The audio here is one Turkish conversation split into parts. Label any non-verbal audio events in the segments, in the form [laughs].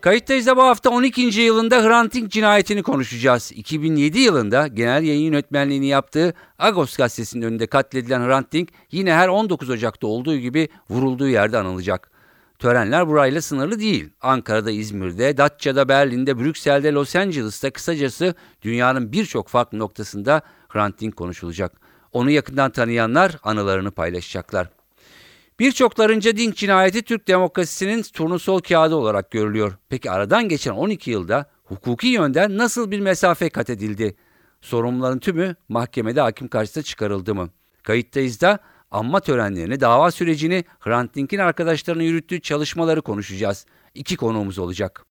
Kayıttayız da bu hafta 12. yılında Hrant Dink cinayetini konuşacağız. 2007 yılında genel yayın yönetmenliğini yaptığı Agos gazetesinin önünde katledilen Hrant Dink yine her 19 Ocak'ta olduğu gibi vurulduğu yerde anılacak. Törenler burayla sınırlı değil. Ankara'da, İzmir'de, Datça'da, Berlin'de, Brüksel'de, Los Angeles'ta kısacası dünyanın birçok farklı noktasında Hrant Dink konuşulacak. Onu yakından tanıyanlar anılarını paylaşacaklar. Birçoklarınca Dink cinayeti Türk demokrasisinin turnusol kağıdı olarak görülüyor. Peki aradan geçen 12 yılda hukuki yönden nasıl bir mesafe kat edildi? Sorumluların tümü mahkemede hakim karşısında çıkarıldı mı? Kayıttayız da anma törenlerini, dava sürecini, Hrant Dink'in arkadaşlarının yürüttüğü çalışmaları konuşacağız. İki konuğumuz olacak.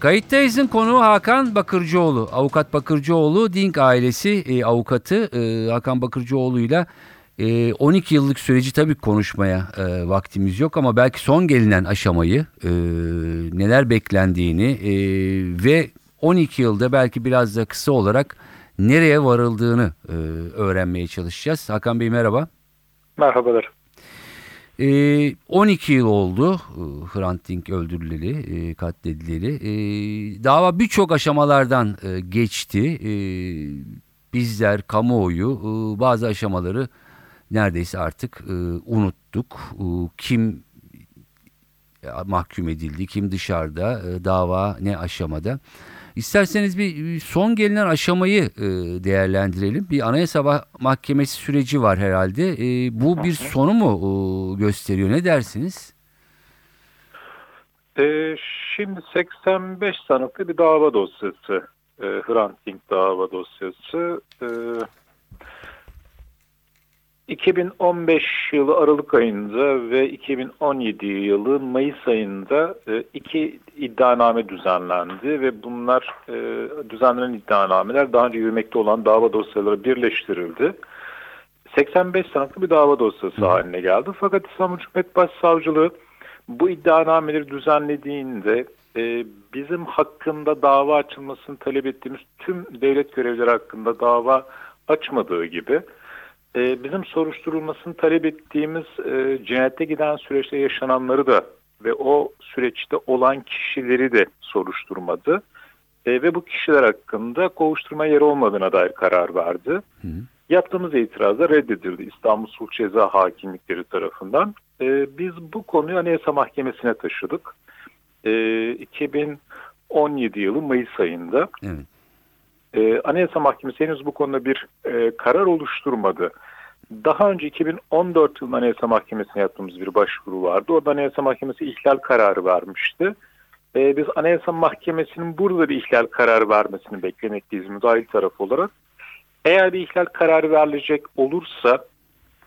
Kayıttayız'ın konuğu Hakan Bakırcıoğlu. Avukat Bakırcıoğlu, Dink ailesi e, avukatı e, Hakan Bakırcıoğlu ile 12 yıllık süreci tabii konuşmaya e, vaktimiz yok ama belki son gelinen aşamayı e, neler beklendiğini e, ve 12 yılda belki biraz da kısa olarak nereye varıldığını e, öğrenmeye çalışacağız. Hakan Bey merhaba. Merhabalar. E, 12 yıl oldu e, Hrant Dink öldürüleli, e, katledileli. E, dava birçok aşamalardan e, geçti. E, bizler, kamuoyu e, bazı aşamaları neredeyse artık e, unuttuk. E, kim mahkum edildi, kim dışarıda, e, dava ne aşamada. İsterseniz bir son gelinen aşamayı e, değerlendirelim. Bir anayasa mahkemesi süreci var herhalde. E, bu bir sonu mu e, gösteriyor? Ne dersiniz? E, şimdi 85 sanıklı bir dava dosyası. E, Hrant Dink dava dosyası. E, 2015 yılı Aralık ayında ve 2017 yılı Mayıs ayında e, iki iddianame düzenlendi ve bunlar e, düzenlenen iddianameler daha önce yürümekte olan dava dosyaları birleştirildi. 85 sanıklı bir dava dosyası haline geldi. Fakat İstanbul Cumhuriyet Başsavcılığı bu iddianameleri düzenlediğinde e, bizim hakkında dava açılmasını talep ettiğimiz tüm devlet görevlileri hakkında dava açmadığı gibi e, bizim soruşturulmasını talep ettiğimiz e, cinayete giden süreçte yaşananları da ve o süreçte olan kişileri de soruşturmadı. E, ve bu kişiler hakkında kovuşturma yeri olmadığına dair karar verdi. Hı. Yaptığımız itirazda reddedildi İstanbul Sulh Ceza Hakimlikleri tarafından. E, biz bu konuyu Anayasa Mahkemesi'ne taşıdık. E, 2017 yılı Mayıs ayında. Evet. E, Anayasa Mahkemesi henüz bu konuda bir e, karar oluşturmadı. Daha önce 2014 yılında Anayasa Mahkemesi'ne yaptığımız bir başvuru vardı. Orada Anayasa Mahkemesi ihlal kararı vermişti. E, biz Anayasa Mahkemesi'nin burada bir ihlal kararı vermesini beklemekteyiz müdahil taraf olarak. Eğer bir ihlal kararı verilecek olursa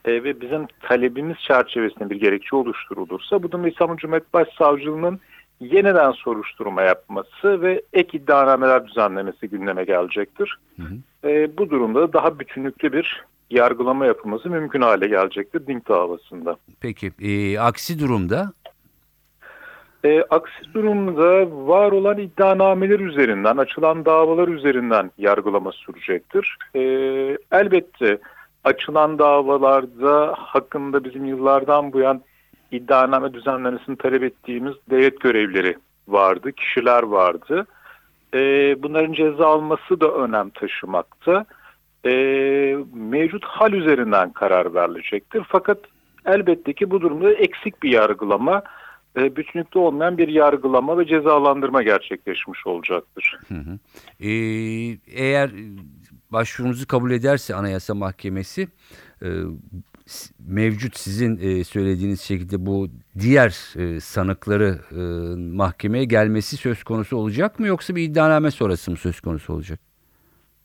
e, ve bizim talebimiz çerçevesinde bir gerekçe oluşturulursa bu da İstanbul Cumhuriyet Başsavcılığı'nın yeniden soruşturma yapması ve ek iddianameler düzenlemesi gündeme gelecektir. Hı hı. E, bu durumda daha bütünlüklü bir yargılama yapılması mümkün hale gelecektir Dink davasında. Peki e, aksi durumda? E, aksi durumda var olan iddianameler üzerinden, açılan davalar üzerinden yargılama sürecektir. E, elbette açılan davalarda hakkında bizim yıllardan bu yan iddianame düzenlemesini talep ettiğimiz devlet görevleri vardı, kişiler vardı. E, bunların ceza alması da önem taşımakta. E, mevcut hal üzerinden karar verilecektir. Fakat elbette ki bu durumda eksik bir yargılama, e, bütünlükte olmayan bir yargılama ve cezalandırma gerçekleşmiş olacaktır. Hı hı. Ee, eğer başvurunuzu kabul ederse Anayasa Mahkemesi e, mevcut sizin e, söylediğiniz şekilde bu diğer e, sanıkları e, mahkemeye gelmesi söz konusu olacak mı yoksa bir iddianame sonrası mı söz konusu olacak?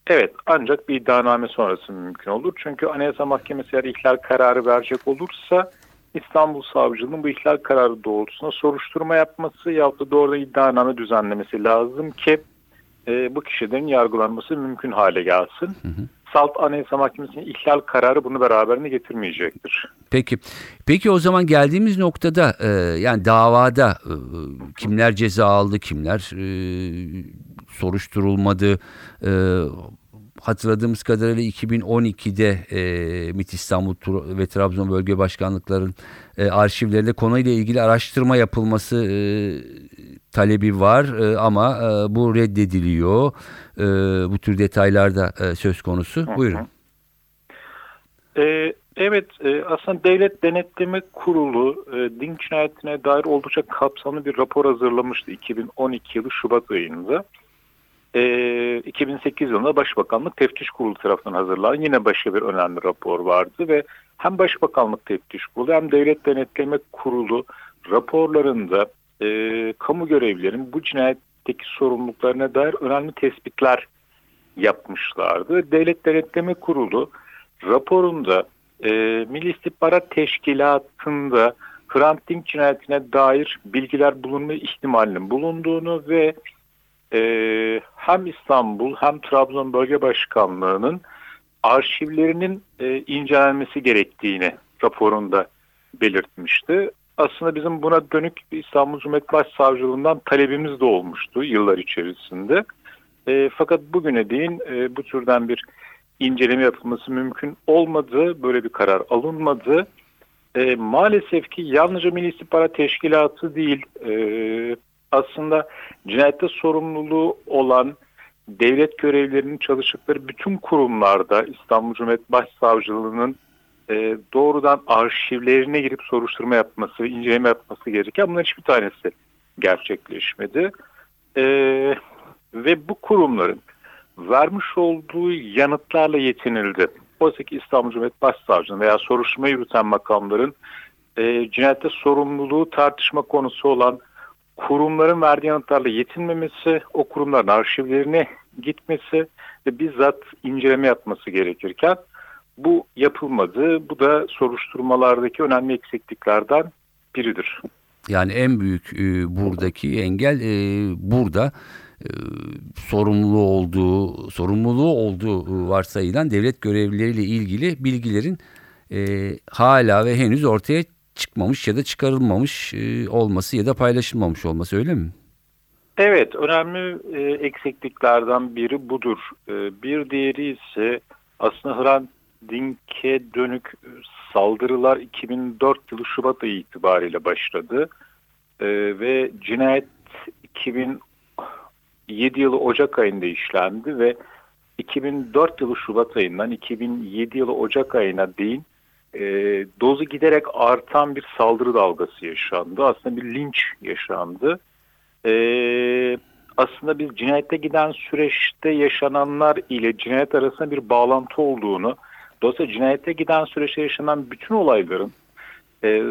Evet ancak bir iddianame sonrası mümkün olur. Çünkü Anayasa Mahkemesi eğer ihlal kararı verecek olursa İstanbul Savcılığı'nın bu ihlal kararı doğrultusunda soruşturma yapması yahut da doğrudan iddianame düzenlemesi lazım ki e, bu kişilerin yargılanması mümkün hale gelsin. Salt Anayasa Mahkemesi'nin ihlal kararı bunu beraberinde getirmeyecektir. Peki. Peki o zaman geldiğimiz noktada e, yani davada e, kimler ceza aldı, kimler e, soruşturulmadı? E, hatırladığımız kadarıyla 2012'de e, MİT İstanbul ve Trabzon Bölge Başkanlıkların e, arşivlerinde konuyla ilgili araştırma yapılması e, talebi var e, ama e, bu reddediliyor. E, bu tür detaylarda e, söz konusu. Buyurun. Ee, evet e, aslında Devlet Denetleme Kurulu e, din cinayetine dair oldukça kapsamlı bir rapor hazırlamıştı 2012 yılı Şubat ayında. E, 2008 yılında Başbakanlık Teftiş Kurulu tarafından hazırlanan yine başka bir önemli rapor vardı ve hem Başbakanlık Teftiş Kurulu hem Devlet Denetleme Kurulu raporlarında e, kamu görevlilerin bu cinayetteki sorumluluklarına dair önemli tespitler yapmışlardı. Devlet Denetleme Kurulu raporunda e, Milli İstihbarat Teşkilatı'nda Hrant Dink cinayetine dair bilgiler bulunma ihtimalinin bulunduğunu ve e, hem İstanbul hem Trabzon Bölge Başkanlığı'nın arşivlerinin e, incelenmesi gerektiğini raporunda belirtmişti. Aslında bizim buna dönük İstanbul Cumhuriyet Başsavcılığından talebimiz de olmuştu yıllar içerisinde. E, fakat bugüne değin e, bu türden bir inceleme yapılması mümkün olmadı. Böyle bir karar alınmadı. E, maalesef ki yalnızca Milli İstihbarat Teşkilatı değil e, aslında cinayette sorumluluğu olan devlet görevlilerinin çalıştıkları bütün kurumlarda İstanbul Cumhuriyet Başsavcılığı'nın e, doğrudan arşivlerine girip soruşturma yapması, inceleme yapması gereken bunların hiçbir tanesi gerçekleşmedi. E, ve bu kurumların vermiş olduğu yanıtlarla yetinildi. Oysa ki İstanbul Cumhuriyet Başsavcılığı veya soruşturma yürüten makamların e, cinayette sorumluluğu tartışma konusu olan kurumların verdiği yanıtlarla yetinmemesi, o kurumların arşivlerine gitmesi ve bizzat inceleme yapması gerekirken bu yapılmadı. Bu da soruşturmalardaki önemli eksikliklerden biridir. Yani en büyük e, buradaki engel e, burada e, sorumlu olduğu sorumluluğu olduğu varsayılan devlet görevlileriyle ilgili bilgilerin e, hala ve henüz ortaya çıkmamış ya da çıkarılmamış e, olması ya da paylaşılmamış olması öyle mi? Evet, önemli e, eksikliklerden biri budur. E, bir diğeri ise aslında Hrant Dink'e dönük saldırılar 2004 yılı Şubat ayı itibariyle başladı. E, ve cinayet 2007 yılı Ocak ayında işlendi ve 2004 yılı Şubat ayından 2007 yılı Ocak ayına değin e, dozu giderek artan bir saldırı dalgası yaşandı. Aslında bir linç yaşandı. E, aslında biz cinayete giden süreçte yaşananlar ile cinayet arasında bir bağlantı olduğunu, dolayısıyla cinayete giden süreçte yaşanan bütün olayların e,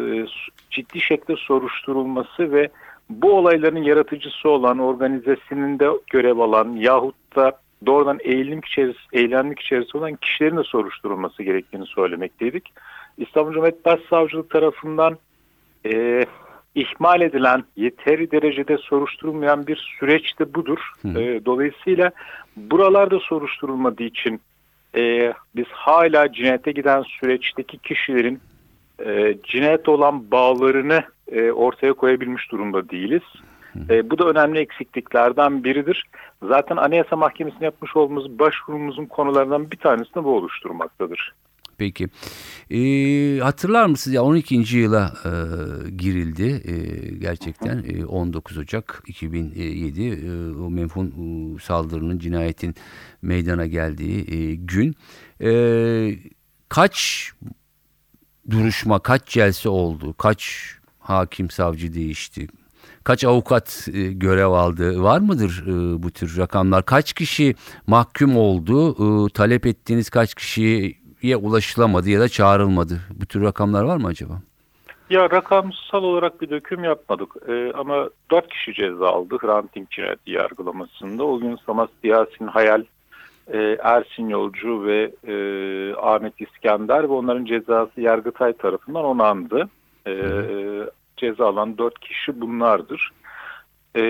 ciddi şekilde soruşturulması ve bu olayların yaratıcısı olan, organizasyonunda görev alan yahut da doğrudan eğilimlik içerisinde, eylemlik içerisinde olan kişilerin de soruşturulması gerektiğini söylemekteydik. İstanbul Cumhuriyet Başsavcılığı tarafından e, ihmal edilen, yeteri derecede soruşturulmayan bir süreç de budur. E, dolayısıyla buralarda soruşturulmadığı için e, biz hala cinayete giden süreçteki kişilerin e, cinayet olan bağlarını e, ortaya koyabilmiş durumda değiliz. E, bu da önemli eksikliklerden biridir. Zaten Anayasa Mahkemesi'ne yapmış olduğumuz başvurumuzun konularından bir tanesini bu oluşturmaktadır. Peki. E, hatırlar mısınız ya 12. yıla e, girildi e, gerçekten e, 19 Ocak 2007 e, o menfun e, saldırının cinayetin meydana geldiği e, gün. E, kaç duruşma, kaç celse oldu, kaç hakim savcı değişti, kaç avukat e, görev aldı var mıdır e, bu tür rakamlar? Kaç kişi mahkum oldu, e, talep ettiğiniz kaç kişiye ulaşılamadı ya da çağrılmadı? Bu tür rakamlar var mı acaba? Ya rakamsal olarak bir döküm yapmadık ee, ama dört kişi ceza aldı Hrant Dink cinayeti yargılamasında. O gün Samas Yasin Hayal, e, Ersin Yolcu ve e, Ahmet İskender ve onların cezası Yargıtay tarafından onandı. E, ceza alan dört kişi bunlardır. E,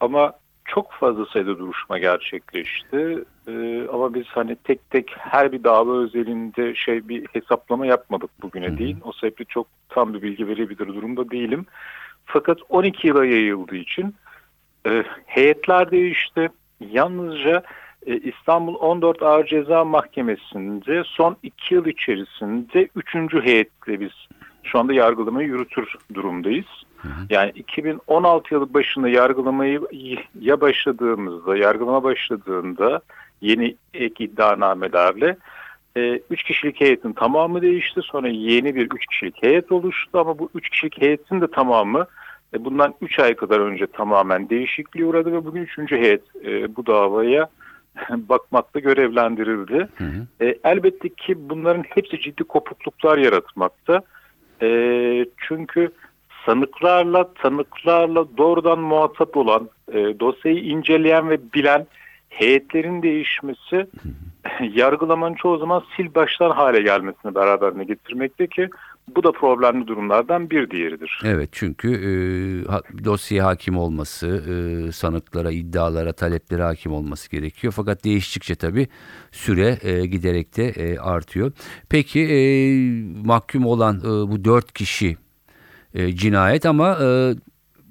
ama çok fazla sayıda duruşma gerçekleşti. E, ama biz hani tek tek her bir dava özelinde şey bir hesaplama yapmadık bugüne Hı hı. değil. O sebeple çok tam bir bilgi verebilir durumda değilim. Fakat 12 yıla yayıldığı için e, heyetler değişti. Yalnızca e, İstanbul 14 Ağır Ceza Mahkemesi'nde son 2 yıl içerisinde 3. heyetle biz şu anda yargılamayı yürütür durumdayız. Yani 2016 yılı başında yargılamayı ya başladığımızda, yargılama başladığında yeni ek iddianamelerle 3 kişilik heyetin tamamı değişti. Sonra yeni bir 3 kişilik heyet oluştu ama bu 3 kişilik heyetin de tamamı e, bundan 3 ay kadar önce tamamen değişikliğe uğradı ve bugün 3. heyet e, bu davaya [laughs] bakmakta görevlendirildi. Hı hı. E, elbette ki bunların hepsi ciddi kopukluklar yaratmakta. E, çünkü sanıklarla, tanıklarla doğrudan muhatap olan, e, dosyayı inceleyen ve bilen heyetlerin değişmesi [laughs] yargılamanın çoğu zaman sil baştan hale gelmesini beraberine getirmekte ki bu da problemli durumlardan bir diğeridir. Evet çünkü e, dosyaya hakim olması, e, sanıklara, iddialara, taleplere hakim olması gerekiyor. Fakat değiştikçe tabii süre e, giderek de e, artıyor. Peki e, mahkum olan e, bu dört kişi e, cinayet ama e,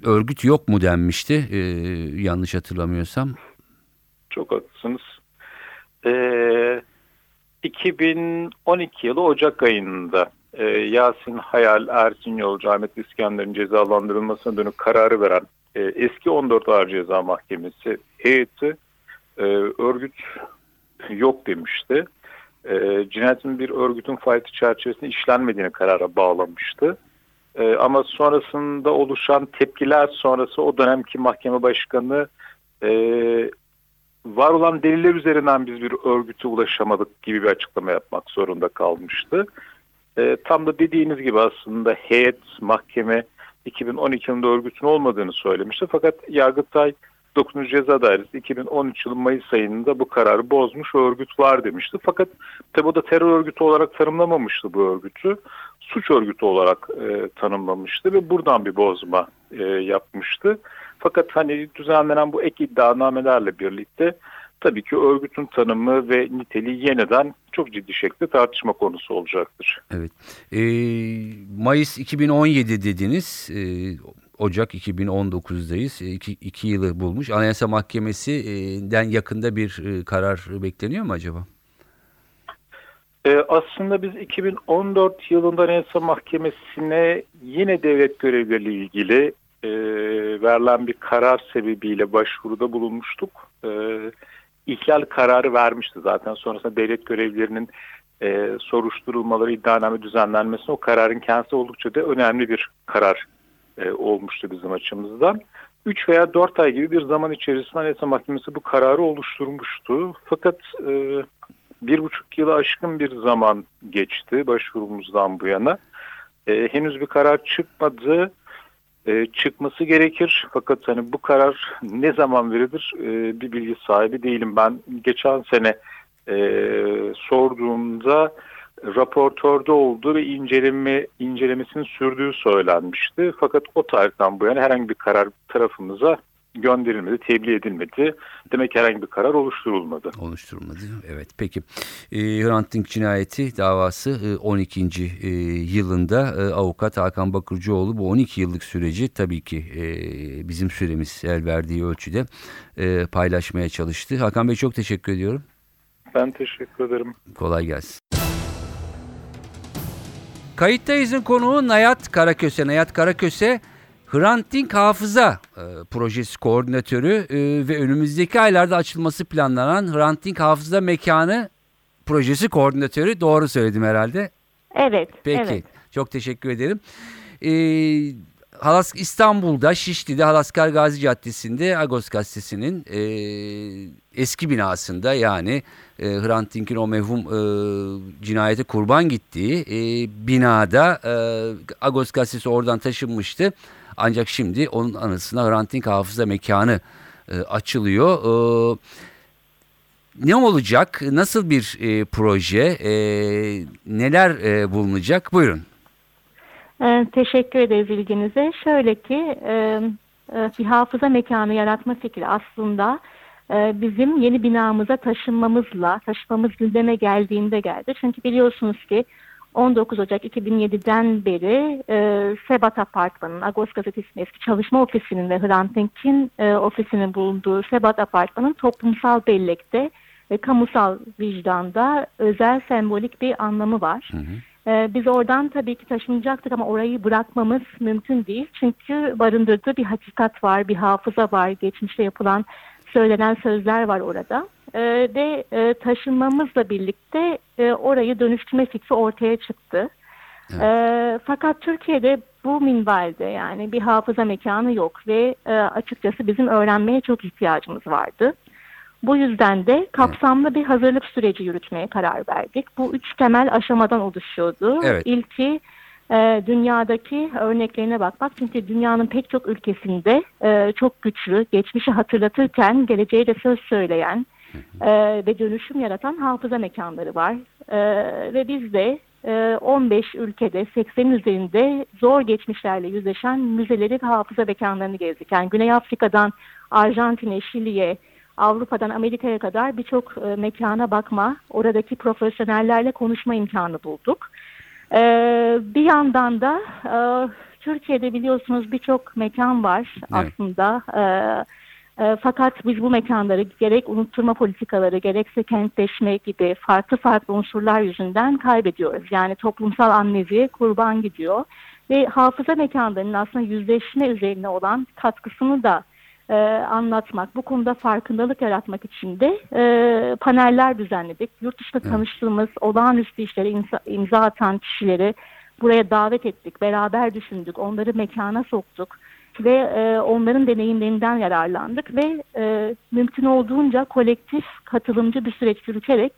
örgüt yok mu denmişti e, yanlış hatırlamıyorsam. Çok haklısınız. Ee, 2012 yılı Ocak ayında e, Yasin Hayal, Ersin Yolcu, Ahmet İskender'in cezalandırılmasına dönük kararı veren e, eski 14 Ağır Ceza Mahkemesi heyeti e, örgüt yok demişti. E, cinayetin bir örgütün faaliyeti çerçevesinde işlenmediğini karara bağlamıştı. E, ama sonrasında oluşan tepkiler sonrası o dönemki mahkeme başkanı e, var olan deliller üzerinden biz bir örgüte ulaşamadık gibi bir açıklama yapmak zorunda kalmıştı. E, tam da dediğiniz gibi aslında heyet, mahkeme 2012 yılında örgütün olmadığını söylemişti. Fakat Yargıtay 9. Ceza Dairesi 2013 yılı Mayıs ayında bu kararı bozmuş örgüt var demişti. Fakat tabi o da terör örgütü olarak tanımlamamıştı bu örgütü. Suç örgütü olarak e, tanımlamıştı ve buradan bir bozma e, yapmıştı. Fakat hani düzenlenen bu ek iddianamelerle birlikte tabii ki örgütün tanımı ve niteliği yeniden çok ciddi şekilde tartışma konusu olacaktır. Evet. E, Mayıs 2017 dediniz. E, Ocak 2019'dayız. E, iki, iki yılı bulmuş. Anayasa Mahkemesi'den yakında bir e, karar bekleniyor mu acaba? Ee, aslında biz 2014 yılında Anayasa Mahkemesi'ne yine devlet görevleriyle ilgili e, verilen bir karar sebebiyle başvuruda bulunmuştuk. E, ihlal kararı vermişti zaten. Sonrasında devlet görevlilerinin e, soruşturulmaları, iddianame düzenlenmesi o kararın kendisi oldukça da önemli bir karar e, olmuştu bizim açımızdan. 3 veya 4 ay gibi bir zaman içerisinde Anayasa Mahkemesi bu kararı oluşturmuştu. Fakat e, bir buçuk yılı aşkın bir zaman geçti başvurumuzdan bu yana. E, henüz bir karar çıkmadı. E, çıkması gerekir. Fakat hani bu karar ne zaman verilir e, bir bilgi sahibi değilim. Ben geçen sene e, sorduğumda raportörde olduğu ve inceleme incelemesinin sürdüğü söylenmişti. Fakat o tarihten bu yana herhangi bir karar tarafımıza gönderilmedi, tebliğ edilmedi. Demek herhangi bir karar oluşturulmadı. Oluşturulmadı. Evet peki. E, Hrant Dink cinayeti davası e, 12. E, yılında e, avukat Hakan Bakırcıoğlu bu 12 yıllık süreci tabii ki e, bizim süremiz el verdiği ölçüde e, paylaşmaya çalıştı. Hakan Bey çok teşekkür ediyorum. Ben teşekkür ederim. Kolay gelsin. Kayıttayız'ın konuğu Nayat Karaköse. Nayat Karaköse Hrant Dink Hafıza e, Projesi Koordinatörü e, ve önümüzdeki aylarda açılması planlanan Hrant Dink Hafıza Mekanı Projesi Koordinatörü. Doğru söyledim herhalde. Evet. Peki. Evet. Çok teşekkür ederim. Ee, Halas İstanbul'da Şişli'de Halaskar Gazi Caddesi'nde Agos Gazetesi'nin e, eski binasında yani e, Hrant Dink'in o mevhum e, cinayete kurban gittiği e, binada e, Agos Gazetesi oradan taşınmıştı. Ancak şimdi onun anısına Hrant Dink Hafıza Mekanı e, açılıyor. E, ne olacak? Nasıl bir e, proje? E, neler e, bulunacak? Buyurun. Ee, teşekkür ederiz ilginize. Şöyle ki e, e, bir hafıza mekanı yaratma fikri aslında e, bizim yeni binamıza taşınmamızla, taşımamız gündeme geldiğinde geldi. Çünkü biliyorsunuz ki 19 Ocak 2007'den beri e, Sebat Apartmanı'nın, Agos Gazetesi'nin eski çalışma ofisinin ve Hrant Dink'in e, ofisinin bulunduğu Sebat Apartmanı'nın toplumsal bellekte ve kamusal vicdanda özel sembolik bir anlamı var. Ee, biz oradan tabii ki taşınacaktık ama orayı bırakmamız mümkün değil. Çünkü barındırdığı bir hakikat var, bir hafıza var, geçmişte yapılan söylenen sözler var orada. Ee, ve e, taşınmamızla birlikte e, orayı dönüştürme fikri ortaya çıktı. Ee, fakat Türkiye'de bu minvalde yani bir hafıza mekanı yok ve e, açıkçası bizim öğrenmeye çok ihtiyacımız vardı. Bu yüzden de kapsamlı bir hazırlık süreci yürütmeye karar verdik. Bu üç temel aşamadan oluşuyordu. Evet. İlki e, dünyadaki örneklerine bakmak. Çünkü dünyanın pek çok ülkesinde e, çok güçlü, geçmişi hatırlatırken geleceğe de söz söyleyen e, ve dönüşüm yaratan hafıza mekanları var. E, ve biz de e, 15 ülkede 80 üzerinde zor geçmişlerle yüzleşen müzeleri ve hafıza mekanlarını gezdik. Yani Güney Afrika'dan Arjantin'e, Şili'ye, Avrupa'dan Amerika'ya kadar birçok e, mekana bakma, oradaki profesyonellerle konuşma imkanı bulduk. E, bir yandan da e, Türkiye'de biliyorsunuz birçok mekan var Evet. aslında. E, e, fakat biz bu mekanları gerek unutturma politikaları gerekse kentleşme gibi farklı farklı unsurlar yüzünden kaybediyoruz. Yani toplumsal amneziye kurban gidiyor. Ve hafıza mekanlarının aslında yüzleşme üzerine olan katkısını da e, anlatmak, bu konuda farkındalık yaratmak için de e, paneller düzenledik. Yurt dışında Evet. tanıştığımız olağanüstü işlere imza, imza atan kişileri buraya davet ettik, beraber düşündük, onları mekana soktuk ve e, onların deneyimlerinden yararlandık ve e, mümkün olduğunca kolektif, katılımcı bir süreç yürüterek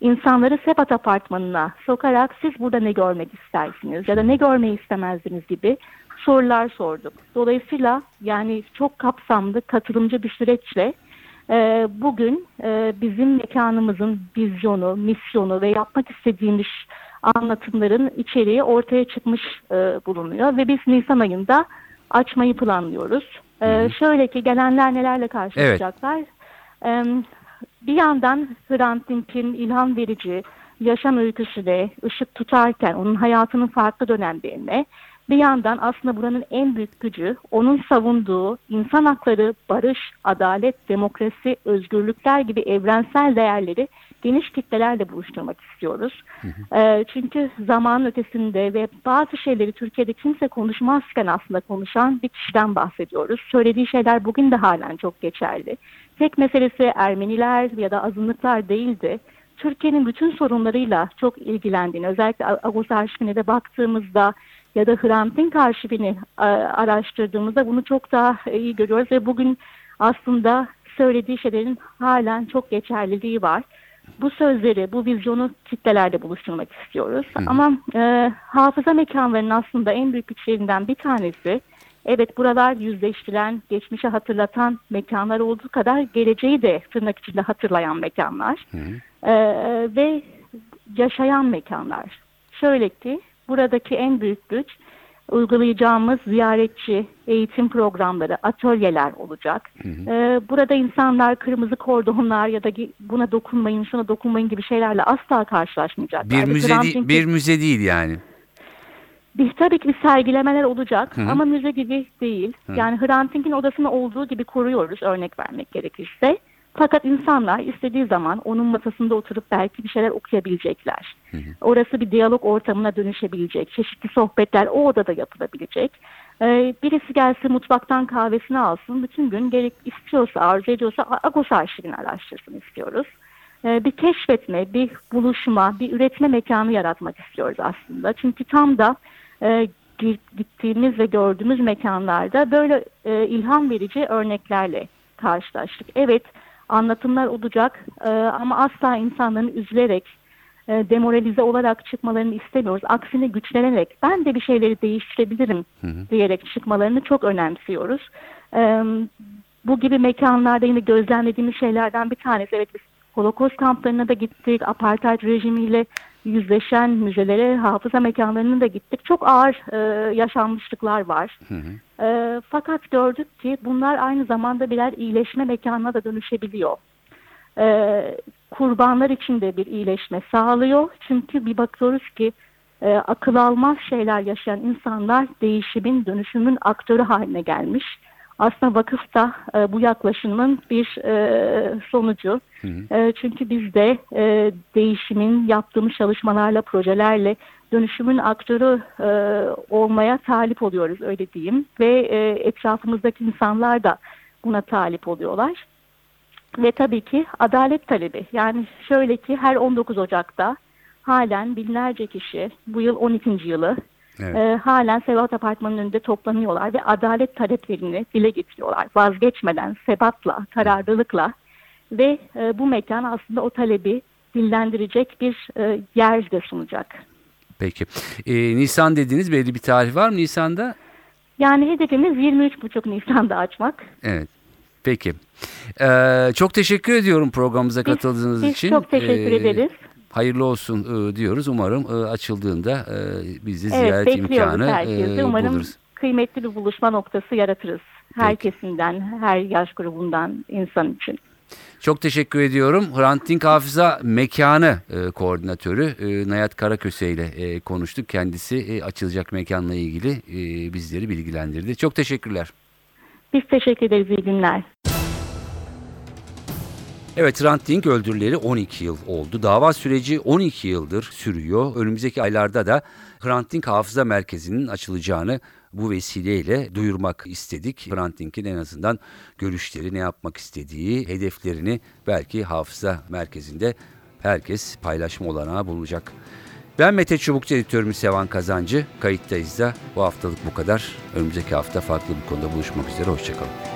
insanları Sebat Apartmanı'na sokarak siz burada ne görmek istersiniz ya da ne görmeyi istemezdiniz gibi sorular sorduk. Dolayısıyla yani çok kapsamlı, katılımcı bir süreçle e, bugün e, bizim mekanımızın vizyonu, misyonu ve yapmak istediğimiz anlatımların içeriği ortaya çıkmış e, bulunuyor ve biz Nisan ayında açmayı planlıyoruz. E, şöyle ki gelenler nelerle karşılaşacaklar? E, bir yandan Hrant Dink'in ilham verici yaşam öyküsüne ışık tutarken onun hayatının farklı dönemlerine bir yandan aslında buranın en büyük gücü onun savunduğu insan hakları, barış, adalet, demokrasi, özgürlükler gibi evrensel değerleri geniş kitlelerle buluşturmak istiyoruz. Ee, çünkü zamanın ötesinde ve bazı şeyleri Türkiye'de kimse konuşmazken aslında konuşan bir kişiden bahsediyoruz. Söylediği şeyler bugün de halen çok geçerli. Tek meselesi Ermeniler ya da azınlıklar değildi. Türkiye'nin bütün sorunlarıyla çok ilgilendiğini, özellikle Agos arşivine de baktığımızda ya da Hrant Dink arşivini e, araştırdığımızda bunu çok daha iyi görüyoruz ve bugün aslında söylediği şeylerin halen çok geçerliliği var. Bu sözleri, bu vizyonu kitlelerle buluşturmak istiyoruz. Ama e, hafıza mekanlarının aslında en büyük güçlerinden bir tanesi, evet buralar yüzleştiren, geçmişi hatırlatan mekanlar olduğu kadar geleceği de tırnak içinde hatırlayan mekanlar. E, ve yaşayan mekanlar. Şöyle ki buradaki en büyük güç uygulayacağımız ziyaretçi eğitim programları, atölyeler olacak. Ee, burada insanlar kırmızı kordonlar ya da buna dokunmayın, şuna dokunmayın gibi şeylerle asla karşılaşmayacaklar. Bir müze Dink'in- bir müze değil yani. bir, tabii ki bir sergilemeler olacak Hı hı. ama müze gibi değil. Yani Hrant Dink'in odasını olduğu gibi koruyoruz örnek vermek gerekirse. Fakat insanlar istediği zaman onun masasında oturup belki bir şeyler okuyabilecekler. Orası bir diyalog ortamına dönüşebilecek. Çeşitli sohbetler o odada yapılabilecek. Ee, birisi gelsin mutfaktan kahvesini alsın. Bütün gün gerek istiyorsa, arzu ediyorsa Agos arşivini araştırsın istiyoruz. Ee, bir keşfetme, bir buluşma, bir üretme mekanı yaratmak istiyoruz aslında. Çünkü tam da e, gi- gittiğimiz ve gördüğümüz mekanlarda böyle e, ilham verici örneklerle karşılaştık. Evet anlatımlar olacak e, ama asla insanların üzülerek, e, demoralize olarak çıkmalarını istemiyoruz. Aksine güçlenerek ben de bir şeyleri değiştirebilirim diyerek çıkmalarını çok önemsiyoruz. E, bu gibi mekanlarda yine gözlemlediğimiz şeylerden bir tanesi evet biz Holocaust kamplarına da gittik. Apartheid rejimiyle yüzleşen müzelere, hafıza mekanlarına da gittik. Çok ağır e, yaşanmışlıklar var. E, fakat gördük ki bunlar aynı zamanda birer iyileşme mekanına da dönüşebiliyor. E, kurbanlar için de bir iyileşme sağlıyor. Çünkü bir bakıyoruz ki e, akıl almaz şeyler yaşayan insanlar değişimin, dönüşümün aktörü haline gelmiş. Aslında vakıf da e, bu yaklaşımın bir e, sonucu. E, çünkü biz de e, değişimin yaptığımız çalışmalarla, projelerle dönüşümün aktörü e, olmaya talip oluyoruz öyle diyeyim. Ve e, etrafımızdaki insanlar da buna talip oluyorlar. Ve tabii ki adalet talebi. Yani şöyle ki her 19 Ocak'ta halen binlerce kişi bu yıl 12. yılı Evet. e, halen Sebat Apartmanı'nın önünde toplanıyorlar ve adalet taleplerini dile getiriyorlar. Vazgeçmeden, sebatla, kararlılıkla ve e, bu mekan aslında o talebi dillendirecek bir e, yer de sunacak. Peki. Ee, Nisan dediğiniz belli bir tarih var mı Nisan'da? Yani hedefimiz 23,5 Nisan'da açmak. Evet. Peki. Ee, çok teşekkür ediyorum programımıza Biz- katıldığınız biz için. çok teşekkür Ee, ederiz. Hayırlı olsun e, diyoruz. Umarım e, açıldığında e, biz de Evet ziyaret imkanı herkesi. e, Umarım buluruz. kıymetli bir buluşma noktası yaratırız. Her kesimden, her yaş grubundan insan için. Çok teşekkür ediyorum. Hrant Dink Hafıza Mekanı e, Koordinatörü e, Nayat Karaköse ile e, konuştuk. Kendisi e, açılacak mekanla ilgili e, bizleri bilgilendirdi. Çok teşekkürler. Biz teşekkür ederiz. İyi günler. Evet Hrant Dink öldürüleri 12 yıl oldu. Dava süreci 12 yıldır sürüyor. Önümüzdeki aylarda da Hrant Dink Hafıza Merkezi'nin açılacağını bu vesileyle duyurmak istedik. Hrant Dink'in en azından görüşleri, ne yapmak istediği, hedeflerini belki Hafıza Merkezi'nde herkes paylaşma olanağı bulacak. Ben Mete Çubukçu editörümüz Sevan Kazancı. Kayıttayız da bu haftalık bu kadar. Önümüzdeki hafta farklı bir konuda buluşmak üzere. Hoşçakalın.